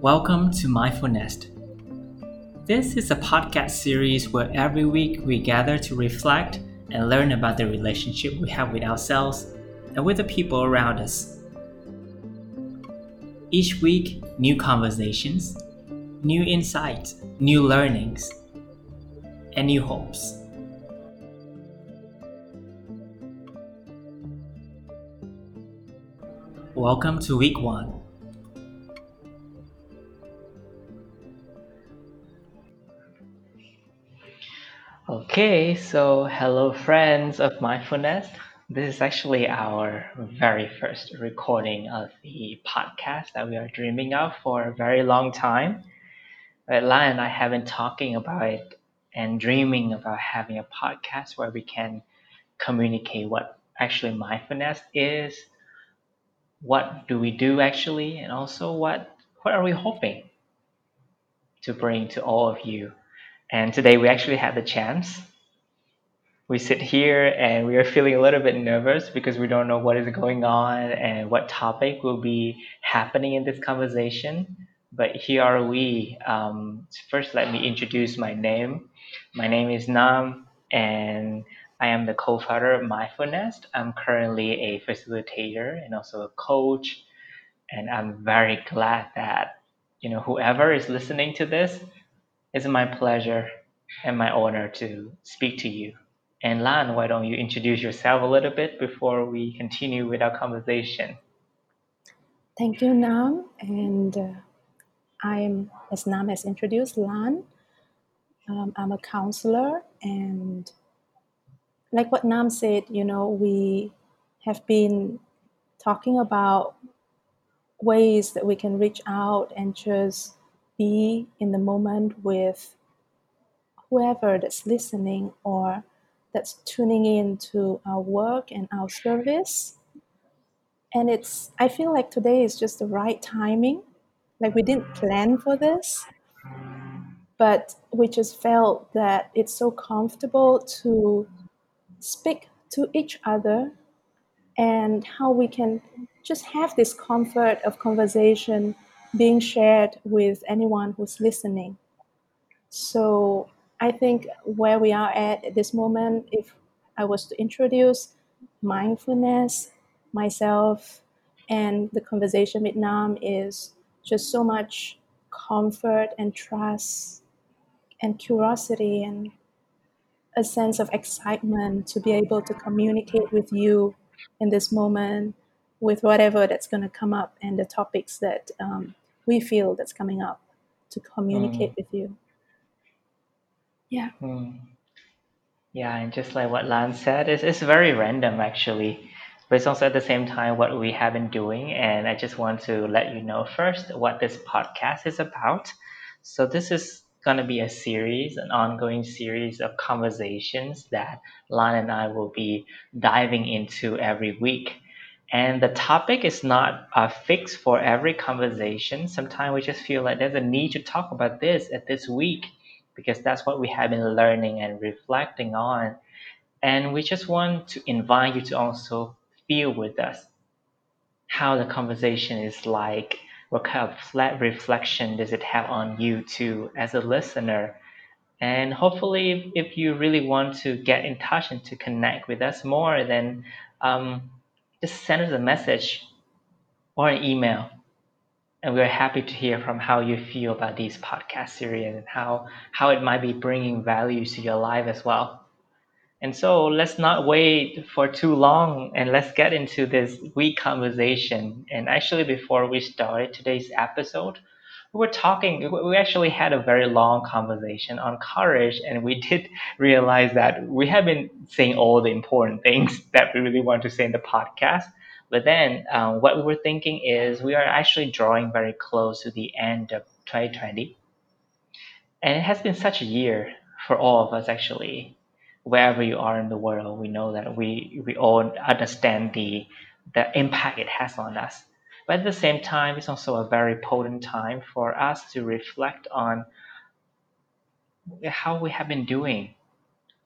Welcome to Mindful Nest. This is a podcast series where every week we gather to reflect and learn about the relationship we have with ourselves and with the people around us. Each week, new conversations, new insights, new learnings, and new hopes. Welcome to week one. Okay, so hello, friends of Mindful Nest. This is actually our very first recording of the podcast that we are dreaming of for a very long time. But Lan and I have been talking about it and dreaming about having a podcast where we can communicate what actually Mindful Nest is, what do we do actually, and also what what are we hoping to bring to all of you and today we actually had the chance. We sit here and we are feeling a little bit nervous because we don't know what is going on and what topic will be happening in this conversation. But here are we. Um, first, let me introduce my name. My name is Nam, and I am the co-founder of Mindful Nest. I'm currently a facilitator and also a coach, and I'm very glad that you know whoever is listening to this it's my pleasure and my honor to speak to you. And Lan, why don't you introduce yourself a little bit before we continue with our conversation? Thank you, Nam. And uh, I'm, as Nam has introduced, Lan. Um, I'm a counselor. And like what Nam said, you know, we have been talking about ways that we can reach out and just be in the moment with whoever that's listening or that's tuning in to our work and our service. And it's, I feel like today is just the right timing. Like we didn't plan for this, but we just felt that it's so comfortable to speak to each other and how we can just have this comfort of conversation being shared with anyone who's listening. So I think where we are at at this moment, if I was to introduce Mindful Nest, myself, and the conversation with Nam is just so much comfort and trust and curiosity and a sense of excitement to be able to communicate with you in this moment with whatever that's going to come up and the topics that um, we feel that's coming up to communicate mm. with you. Yeah. Mm. Yeah, and just like what Lan said, it's, it's very random actually. But it's also at the same time what we have been doing. And I just want to let you know first what this podcast is about. So, this is going to be a series, an ongoing series of conversations that Lan and I will be diving into every week. And the topic is not uh, fixed for every conversation. Sometimes we just feel like there's a need to talk about this at this week because that's what we have been learning and reflecting on. And we just want to invite you to also feel with us how the conversation is like. What kind of flat reflection does it have on you too as a listener? And hopefully, if, if you really want to get in touch and to connect with us more, then um, just send us a message or an email. And we're happy to hear from how you feel about these podcast series and how, how it might be bringing value to your life as well. And so let's not wait for too long and let's get into this week conversation. And actually, before we started today's episode, we were talking, we actually had a very long conversation on courage, and we did realize that we have been saying all the important things that we really want to say in the podcast. But then um, what we were thinking is we are actually drawing very close to the end of 2020. And it has been such a year for all of us, actually. Wherever you are in the world, we know that we, we all understand the, the impact it has on us. But at the same time, it's also a very potent time for us to reflect on how we have been doing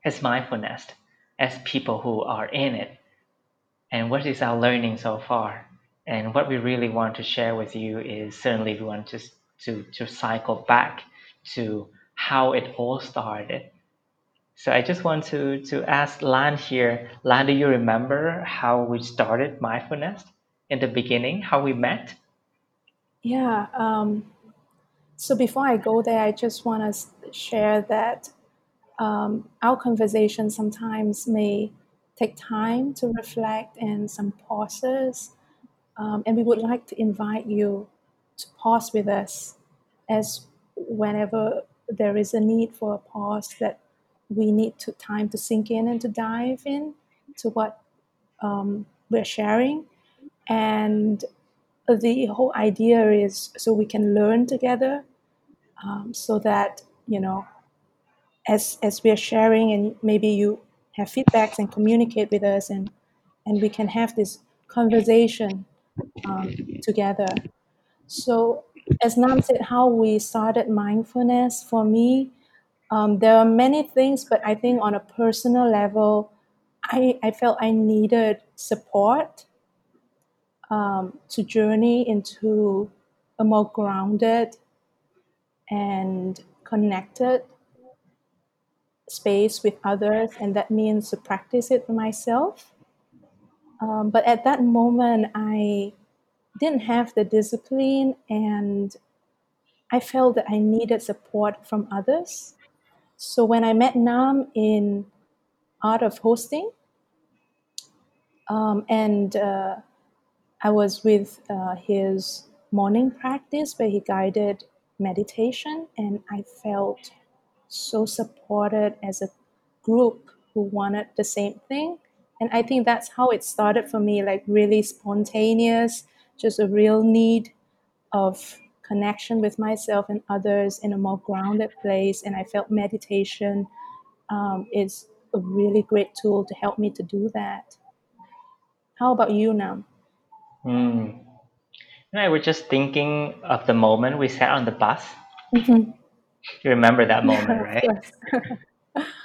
as Mindful Nest as people who are in it. And what is our learning so far? And what we really want to share with you is certainly we want to to to cycle back to how it all started so I just want to to ask Lan here Lan do you remember how we started Mindful Nest in the beginning how we met Yeah. Um, so before I go there, I just want to share that um, our conversation sometimes may take time to reflect and some pauses. Um, and we would like to invite you to pause with us as whenever there is a need for a pause that we need to time to sink in and to dive in to what um, we're sharing. And the whole idea is so we can learn together um, so that you know as as we're sharing and maybe you have feedbacks and communicate with us and and we can have this conversation um, together so as nam said how we started Mindful Nest for me um, there are many things but i think on a personal level i, I felt i needed support um, to journey into a more grounded and connected space with others, and that means to practice it myself. Um, but at that moment, I didn't have the discipline, and I felt that I needed support from others. So when I met Nam in Art of Hosting, um, and uh, I was with uh, his morning practice where he guided meditation, and I felt so supported as a group who wanted the same thing. And I think that's how it started for me like, really spontaneous, just a real need of connection with myself and others in a more grounded place. And I felt meditation um, is a really great tool to help me to do that. How about you Nam? Hmm. I was just thinking of the moment we sat on the bus. Mm-hmm. You remember that moment, right? course.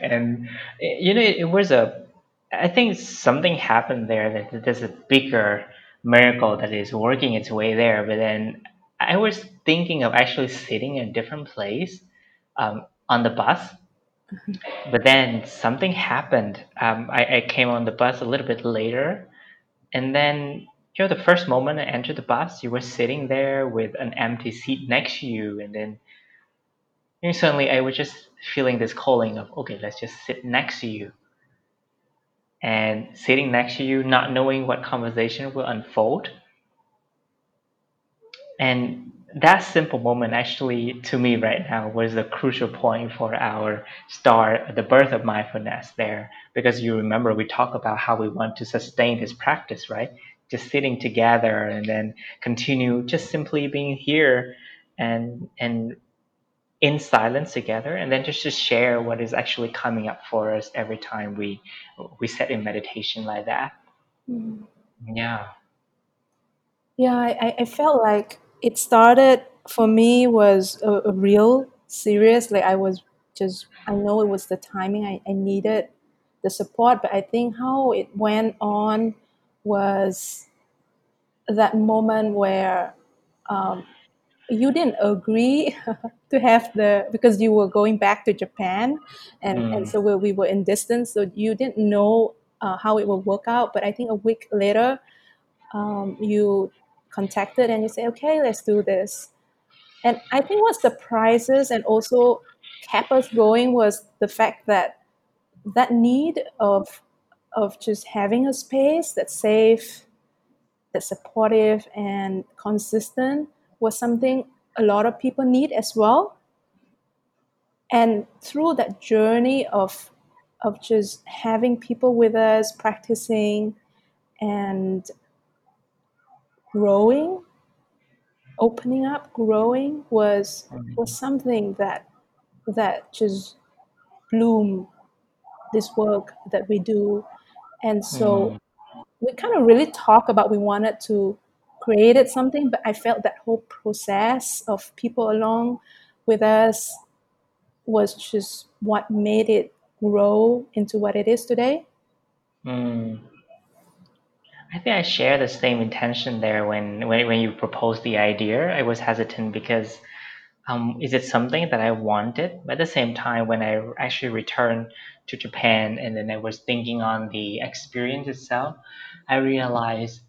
And you know, it was a. I think something happened there that there's a bigger miracle that is working its way there. But then I was thinking of actually sitting in a different place um, on the bus. But then something happened. Um, I, I came on the bus a little bit later, and then you know the first moment I entered the bus, you were sitting there with an empty seat next to you, and then you know, suddenly I was just feeling this calling of okay, let's just sit next to you. And sitting next to you, not knowing what conversation will unfold, and that simple moment actually to me right now was the crucial point for our start the birth of Mindful Nest there. Because you remember we talk about how we want to sustain this practice right? Just sitting together and then continue just simply being here and and in silence together and then just to share what is actually coming up for us every time we we set in meditation like that Mm. yeah Yeah, I, I felt like it started for me was a, a real serious. Like I was just, I know it was the timing. I, I needed the support, but I think how it went on was that moment where um, you didn't agree to have the because you were going back to Japan, and and mm, so we, we were in distance, so you didn't know uh, how it would work out. But I think a week later, um, you contacted and you say, okay, let's do this. And I think what surprises and also kept us going was the fact that that need of of just having a space that's safe, that's supportive and consistent was something a lot of people need as well. And through that journey of of just having people with us practicing and growing opening up growing was was something that that just bloom this work that we do. And so mm, we kind of really talk about we wanted to create it something but i felt that whole process of people along with us was just what made it grow into what it is today? Mm. I think I share the same intention there when, when, when you proposed the idea. I was hesitant because um, is it something that I wanted? But at the same time, when I actually returned to Japan and then I was thinking on the experience itself, I realized,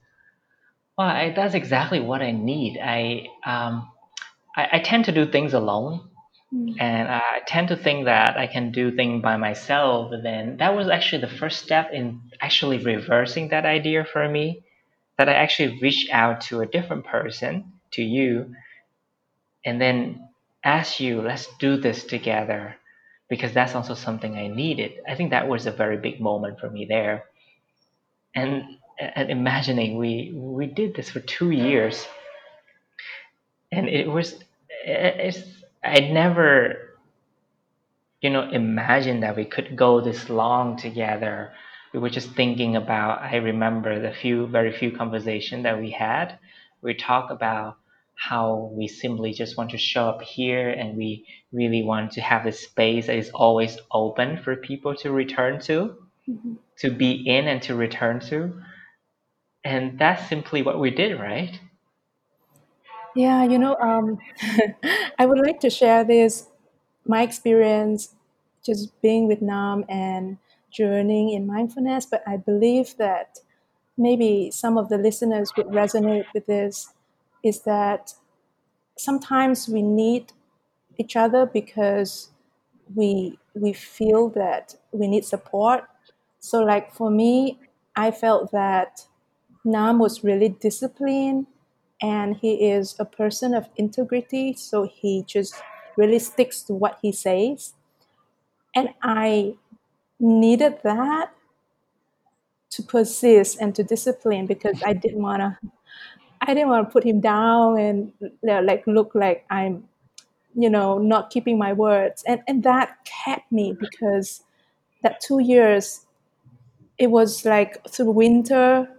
well, I, that's exactly what I need. I, um, I, I tend to do things alone. Mm. And I tend to think that I can do things by myself. Then that was actually the first step in actually reversing that idea for me. That I actually reached out to a different person, to you, and then ask you, let's do this together. Because that's also something I needed. I think that was a very big moment for me there. And, and imagining we we did this for two years, and it was it's I never you know imagined that we could go this long together. We were just thinking about i remember the few very few conversation that we had. We talk about how we simply just want to show up here and we really want to have a space that is always open for people to return to Mhm. to be in and to return to and that's simply what we did right Yeah, you know, um, I would like to share this my experience just being with Nam and journeying in Mindful Nest, but I believe that maybe some of the listeners would resonate with this is that sometimes we need each other because we we feel that we need support. So like for me, I felt that Nam was really disciplined and he is a person of integrity, so he just really sticks to what he says. And I needed that to persist and to discipline because I didn't want to I didn't want to put him down and like look like I'm you know not keeping my words and and that kept me because that 2 years it was like through winter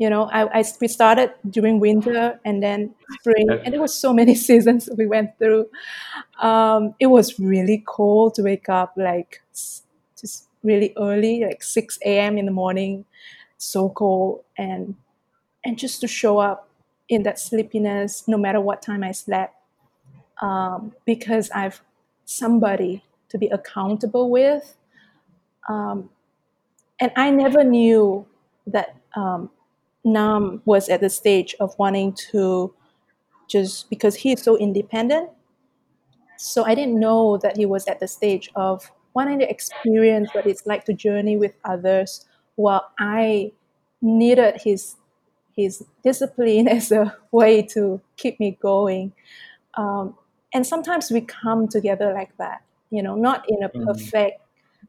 you know I, I we started during winter and then spring and there was so many seasons we went through. Um, it was really cold to wake up like just really early like 6 a.m in the morning so cold and and just to show up in that sleepiness no matter what time i slept. Um, because i've somebody to be accountable with. Um, and i never knew that um, nam was at the stage of wanting to just because he is so independent. So i didn't know that he was at the stage of wanting to experience what it's like to journey with others while i needed his his discipline as a way to keep me going. Um, and sometimes we come together like that you know not in a mm, perfect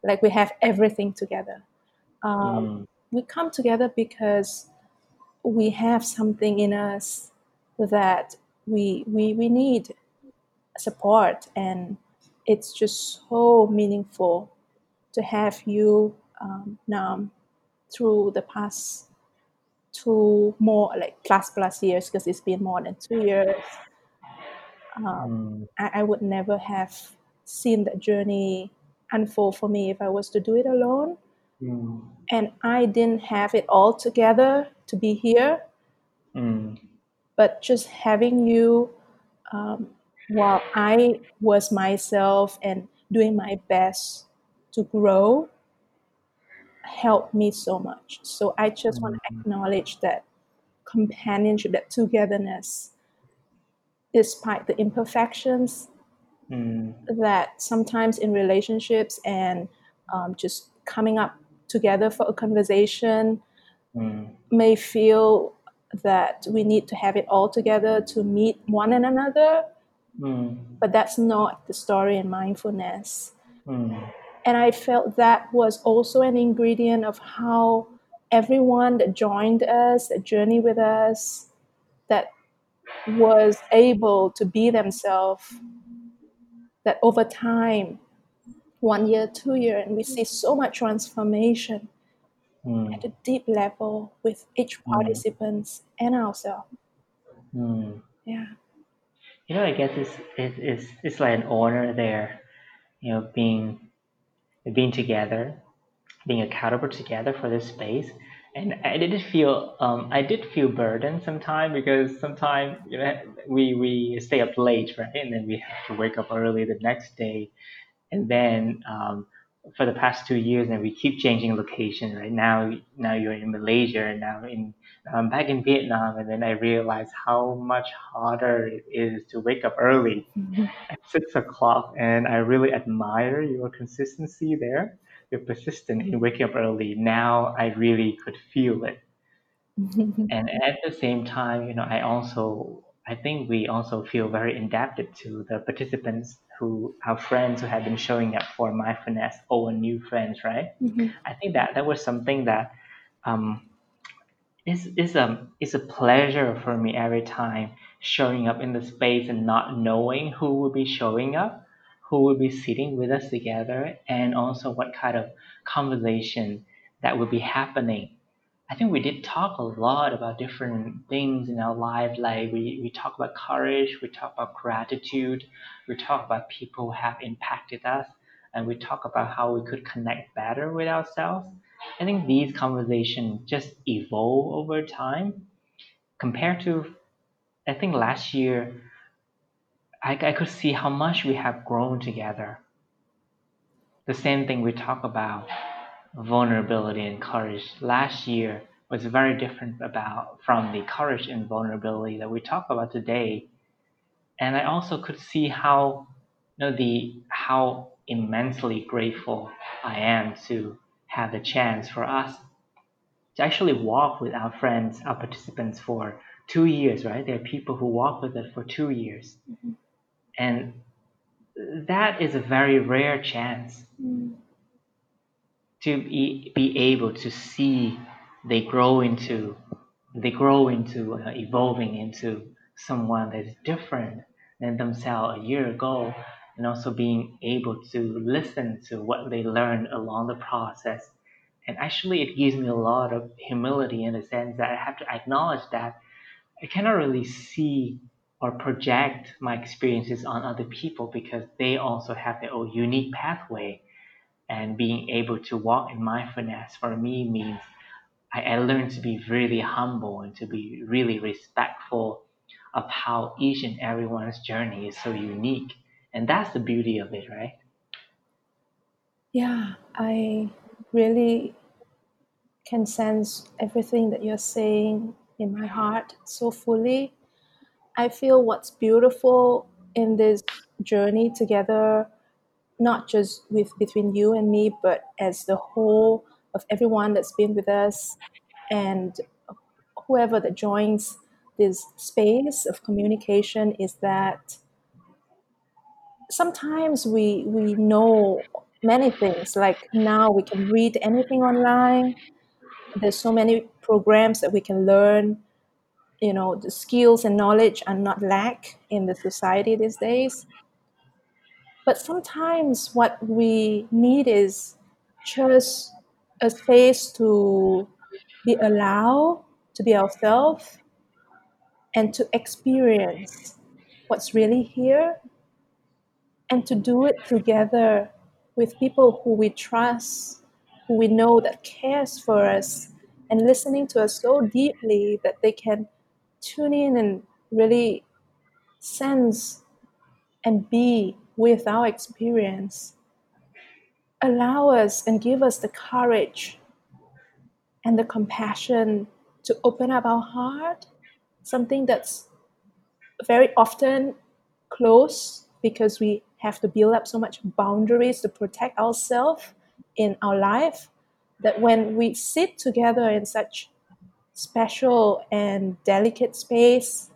like we have everything together. Um, mm, we come together because we have something in us that we we, we need support and it's just so meaningful to have you um, now through the past two more like plus plus years because it's been more than two years. Um, mm, I, I would never have seen that journey unfold for me if i was to do it alone. Mm, and i didn't have it all together to be here mm, but just having you um, while I was myself and doing my best to grow helped me so much. So I just want to mm, acknowledge that companionship, that togetherness, despite the imperfections mm, that sometimes in relationships and um, just coming up together for a conversation mm, may feel that we need to have it all together to meet one and another mm, but that's not the story in Mindful Nest. mm, And I felt that was also an ingredient of how everyone that joined us, that journeyed with us, that was able to be themselves, that over time, one year, two year, and we see so much transformation mm, at a deep level with each mm, participants and ourselves. mm. Yeah. You know, I guess it's, it, it's, it's like an honor there, you know, being being together, being accountable together for this space. And I did feel um, I did feel burdened sometimes because sometimes you know we we stay up late right and then we have to wake up early the next day and then um, for the past two years and we keep changing location right? Now now you're in Malaysia and now in I'm back in Vietnam and then I realized how much harder it is to wake up early mm-hmm. at six o'clock and I really admire your consistency there you're persistent in waking up early. Now I really could feel it. Mm-hmm. And at the same time you know I also I think we also feel very indebted to the participants who our friends who have been showing up for my Mindful Nest or new friends right Mhm. I think that that was something that um, it's, it's a it's a pleasure for me every time showing up in the space and not knowing who will be showing up, who will be sitting with us together, and also what kind of conversation that will be happening. I think we did talk a lot about different things in our life. Like we, we talk about courage, we talk about gratitude, we talk about people who have impacted us, and we talk about how we could connect better with ourselves. I think these conversations just evolve over time compared to I think last year I, I could see how much we have grown together. The same thing we talk about vulnerability and courage last year was very different about from the courage and vulnerability that we talk about today. And I also could see how you know the how immensely grateful I am to have the chance for us to actually walk with our friends, our participants for two years, right? There are people who walk with us for two years. And that is a very rare chance Mm. To be, able to see they grow into they grow into uh, evolving into someone that is different than themselves a year ago and also being able to listen to what they learned along the process. And actually it gives me a lot of humility in the sense that i have to acknowledge that i cannot really see or project my experiences on other people because they also have their own unique pathway and being able to walk in Mindful Nest for me means I, I learned to be really humble and to be really respectful of how each and everyone's journey is so unique. And that's the beauty of it, right? Yeah, I really can sense everything that you're saying in my heart so fully. I feel what's beautiful in this journey together, not just with between you and me, but as the whole of everyone that's been with us and whoever that joins this space of communication is that sometimes we we know many things. Like now we can read anything online. There's so many programs that we can learn. You know the skills and knowledge are not lack in the society these days but sometimes what we need is just a space to be allowed to be ourselves and to experience what's really here and to do it together with people who we trust, who we know that cares for us and listening to us so deeply that they can tune in and really sense and be with our experience. Allow us and give us the courage and the compassion to open up our heart, something that's very often close because we have to build up so much boundaries to protect ourselves in our life that when we sit together in such special and delicate space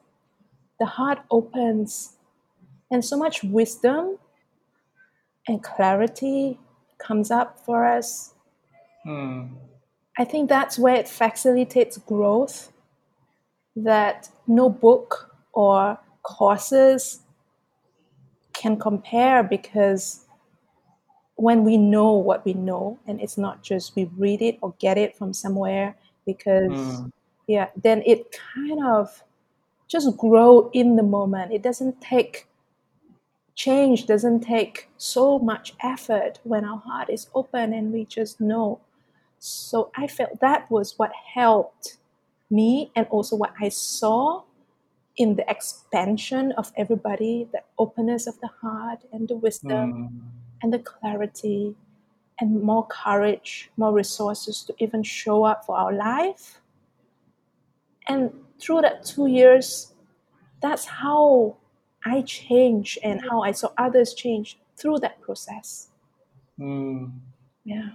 the heart opens and so much wisdom and clarity comes up for us Hmm. i think that's where it facilitates growth that no book or courses can compare because when we know what we know and it's not just we read it or get it from somewhere because Hmm. yeah then it kind of just grow in the moment it doesn't take change doesn't take so much effort when our heart is open and we just know. So I felt that was what helped me and also what I saw in the expansion of everybody the openness of the heart and the wisdom Mm. and the clarity and more courage, more resources to even show up for our life. And through that two years, that's how I changed and how I saw others change through that process. Mm. Yeah.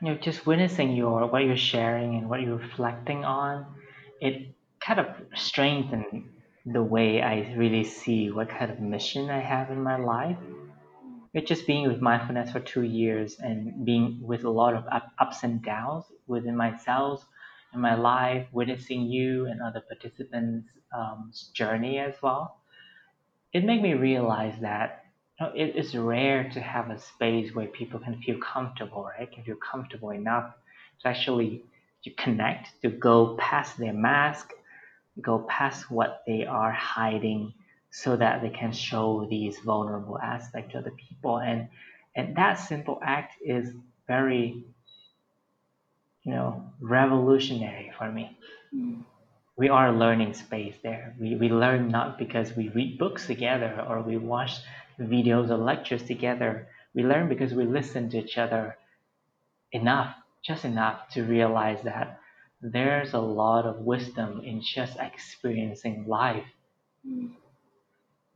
you know just witnessing your what you're sharing and what you're reflecting on it kind of strengthened the way i really see what kind of mission i have in my life it's just being with Mindful Nest for two years and being with a lot of up, ups and downs within myself and my life witnessing you and other participants um, journey as well it made me realize that you know, it is rare to have a space where people can feel comfortable, right? Can feel comfortable enough to actually to connect, to go past their mask, go past what they are hiding, so that they can show these vulnerable aspects to other people. And and that simple act is very, you know, revolutionary for me mm. We are a learning space there. We, we learn not because we read books together or we watch videos or lectures together. We learn because we listen to each other enough, just enough to realize that there's a lot of wisdom in just experiencing life,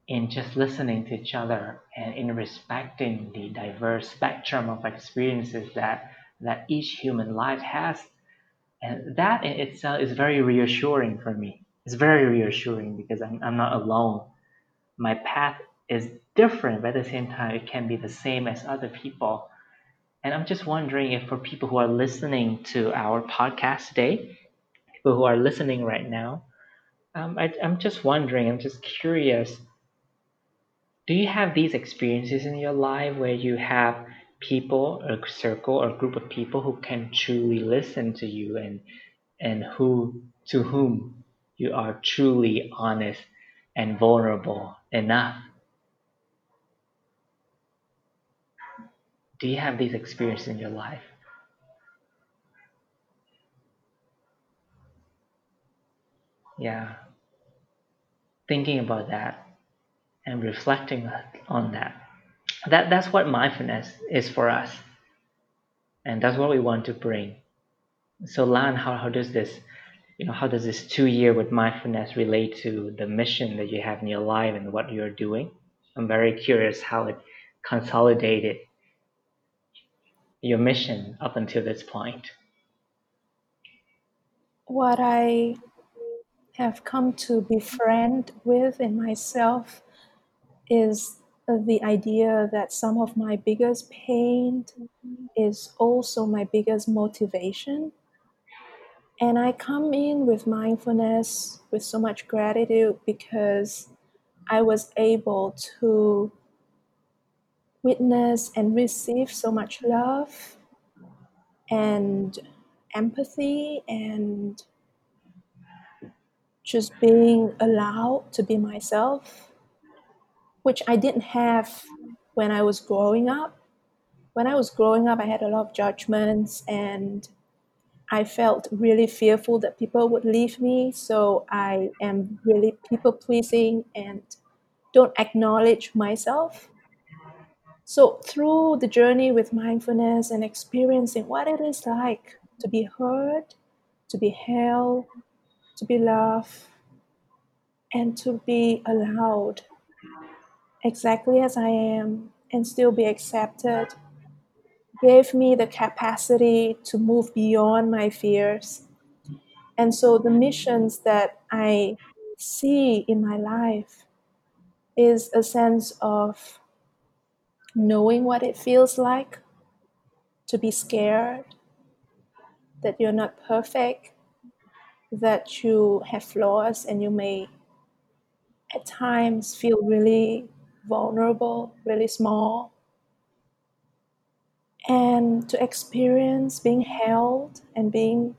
in just listening to each other, and in respecting the diverse spectrum of experiences that, that each human life has and that in itself is very reassuring for me. It's very reassuring because I'm, I'm not alone. My path is different, but at the same time, it can be the same as other people. And I'm just wondering if for people who are listening to our podcast today, people who are listening right now, um, I, I'm just wondering, I'm just curious. Do you have these experiences in your life where you have people, a circle, or group of people who can truly listen to you and and who to whom you are truly honest and vulnerable enough. Do you have these experiences in your life? Yeah. Thinking about that and reflecting on that. That that's what Mindful Nest is for us. And that's what we want to bring. So Lan, how, how does this you know, how does this two year with Mindful Nest relate to the mission that you have in your life and what you're doing? I'm very curious how it consolidated your mission up until this point. What I have come to befriend with in myself is the idea that some of my biggest pain is also my biggest motivation. And I come in with Mindful Nest with so much gratitude because I was able to witness and receive so much love and empathy and just being allowed to be myself, which I didn't have when I was growing up. When I was growing up, I had a lot of judgments and I felt really fearful that people would leave me. So I am really people pleasing and don't acknowledge myself. So, through the journey with Mindful Nest and experiencing what it is like to be heard, to be held, to be loved, and to be allowed exactly as I am and still be accepted, gave me the capacity to move beyond my fears. And so, the missions that I see in my life is a sense of knowing what it feels like to be scared, that you're not perfect, that you have flaws, and you may at times feel really vulnerable, really small. And to experience being held and being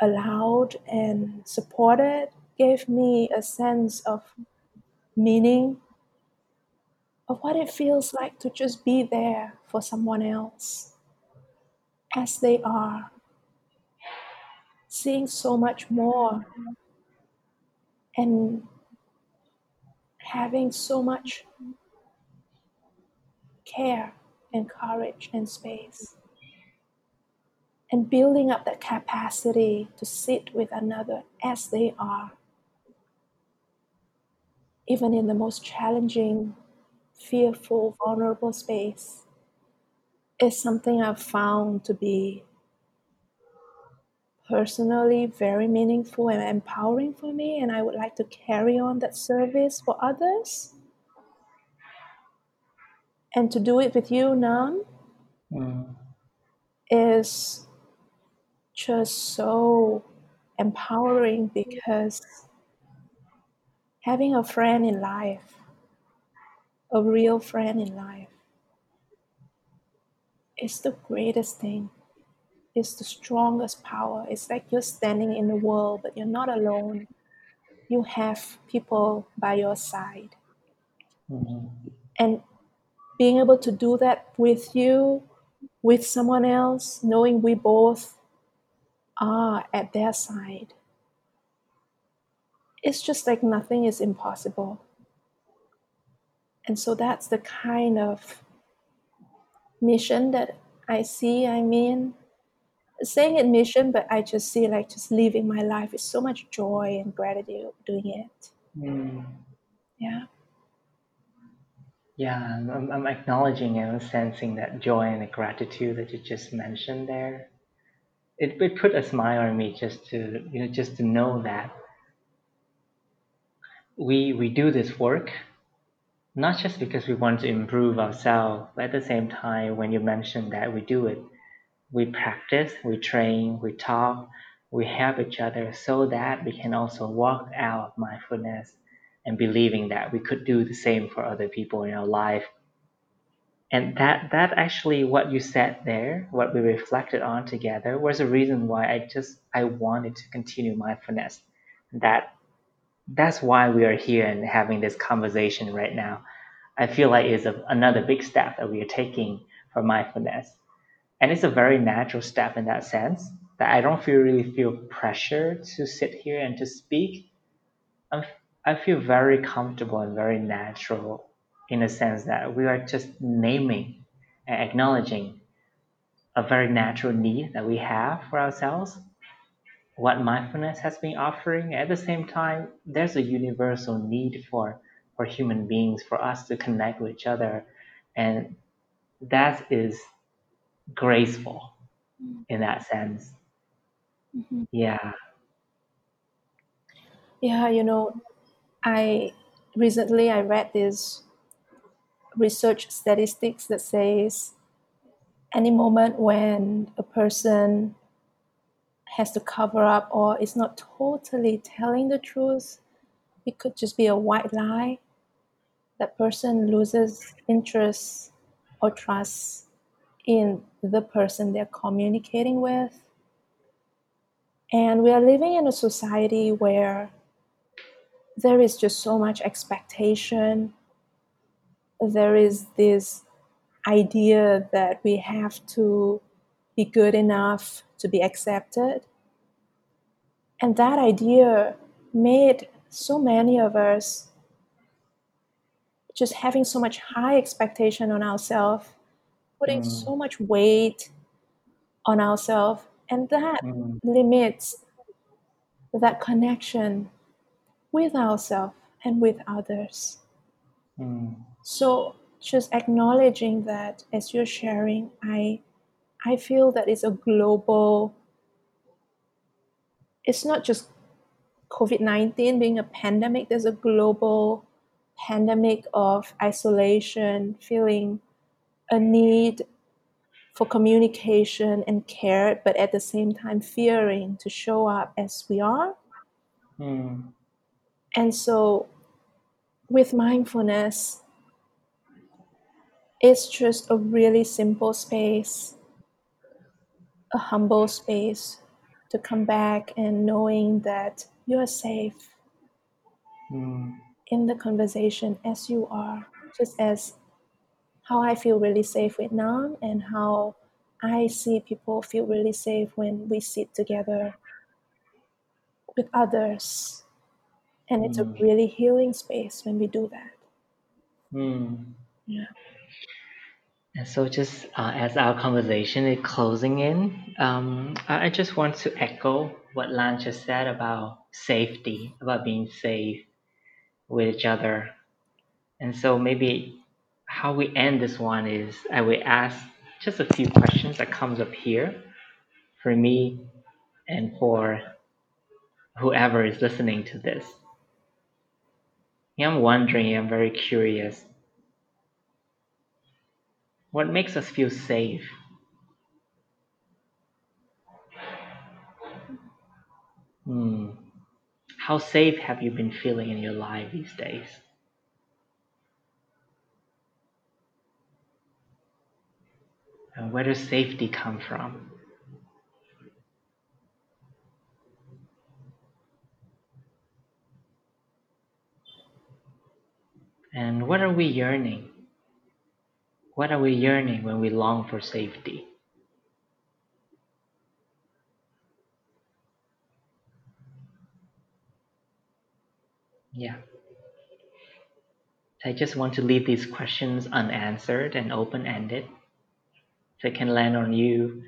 allowed and supported gave me a sense of meaning of what it feels like to just be there for someone else as they are, seeing so much more and having so much care and courage and space. And building up that capacity to sit with another as they are, even in the most challenging, fearful, vulnerable space, is something I've found to be personally very meaningful and empowering for me. And I would like to carry on that service for others. And to do it with you, Nam, Mm. is just so empowering because having a friend in life, a real friend in life, is the greatest thing. It's the strongest power. It's like you're standing in the world, but you're not alone. You have people by your side. Mm. And being able to do that with you, with someone else, knowing we both are at their side, it's just like nothing is impossible. And so that's the kind of mission that I see. I mean, saying it mission, but I just see like just living my life with so much joy and gratitude doing it. Mm. Yeah. Yeah, I'm, I'm- I'm acknowledging and sensing that joy and the gratitude that you just mentioned there. It, it put a smile on me just to you know just to know that we we do this work not just because we want to improve ourselves, but at the same time when you mentioned that we do it, we practice, we train, we talk, we help each other so that we can also walk out of Mindful Nest and believing that we could do the same for other people in our life. And that that actually what you said there what we reflected on together was a reason why i just i wanted to continue Mindful Nest. That that's why we are here and having this conversation right now. I feel like it's another big step that we are taking for Mindful Nest and it's a very natural step in that sense that i don't feel really feel pressure to sit here and to speak I'm, i feel very comfortable and very natural in a sense that we are just naming and acknowledging a very natural need that we have for ourselves, what Mindful Nest has been offering. At the same time, there's a universal need for, for human beings for us to connect with each other. And that is graceful in that sense. Mhm. Yeah. Yeah, you know, I recently I read this research statistics that says any moment when a person has to cover up or is not totally telling the truth, it could just be a white lie. That person loses interest or trust in the person they're communicating with. And we are living in a society where there is just so much expectation. There is this idea that we have to be good enough to be accepted. And that idea made so many of us just having so much high expectation on ourselves, putting Mm. so much weight on ourselves, and that Mm. limits that connection with ourselves and with others. Mm. So just acknowledging that as you're sharing, I I feel that it's a global it's not just COVID-19 being a pandemic, there's a global pandemic of isolation, feeling a need for communication and care, but at the same time fearing to show up as we are. Mm. And so with Mindful Nest, it's just a really simple space, a humble space to come back and knowing that you're safe Mm. in the conversation as you are, just as how I feel really safe with Nam and how I see people feel really safe when we sit together with others. And it's a Mm. really healing space when we do that. Mm. Yeah. And so, just uh, as our conversation is closing in, um, I I just want to echo what Lan just said about safety, about being safe with each other. And so, maybe how we end this one is I will ask just a few questions that comes up here for me and for whoever is listening to this. I'm wondering, I'm very curious. What makes us feel safe? Hmm. How safe have you been feeling in your life these days? And where does safety come from? And what are we yearning? What are we yearning when we long for safety? Yeah. I just want to leave these questions unanswered and open ended so it can land on you.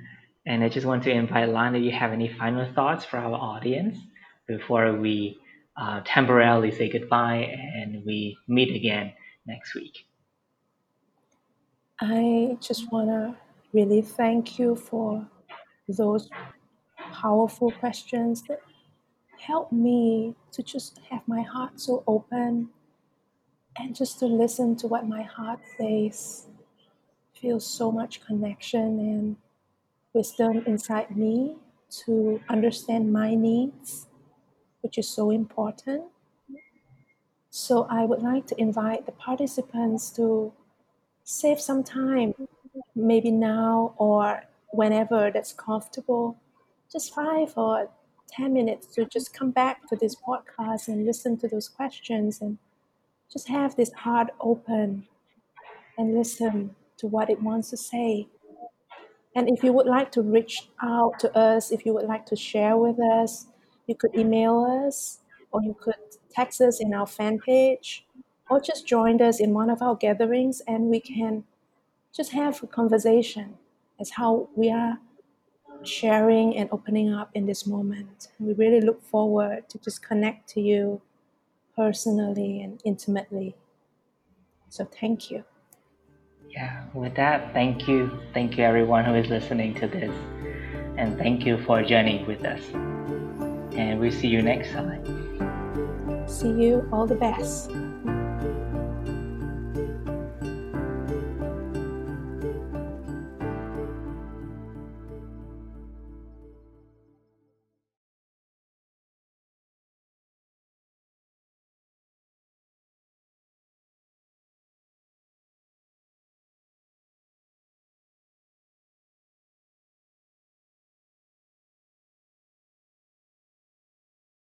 And I just want to invite Lana, if you have any final thoughts for our audience before we uh, temporarily say goodbye and we meet again next week. I just want to really thank you for those powerful questions that help me to just have my heart so open and just to listen to what my heart says. Feel so much connection and wisdom inside me to understand my needs, which is so important. So, I would like to invite the participants to save some time, maybe now or whenever that's comfortable, just five or 10 minutes to just come back to this podcast and listen to those questions and just have this heart open and listen to what it wants to say. And if you would like to reach out to us, if you would like to share with us, you could email us or you could text us in our fan page or just join us in one of our gatherings and we can just have a conversation as how we are sharing and opening up in this moment. We really look forward to just connect to you personally and intimately. So thank you. Yeah, with that, thank you. Thank you, everyone who is listening to this. And thank you for journeying with us. And we'll see you next time. See you. All the best.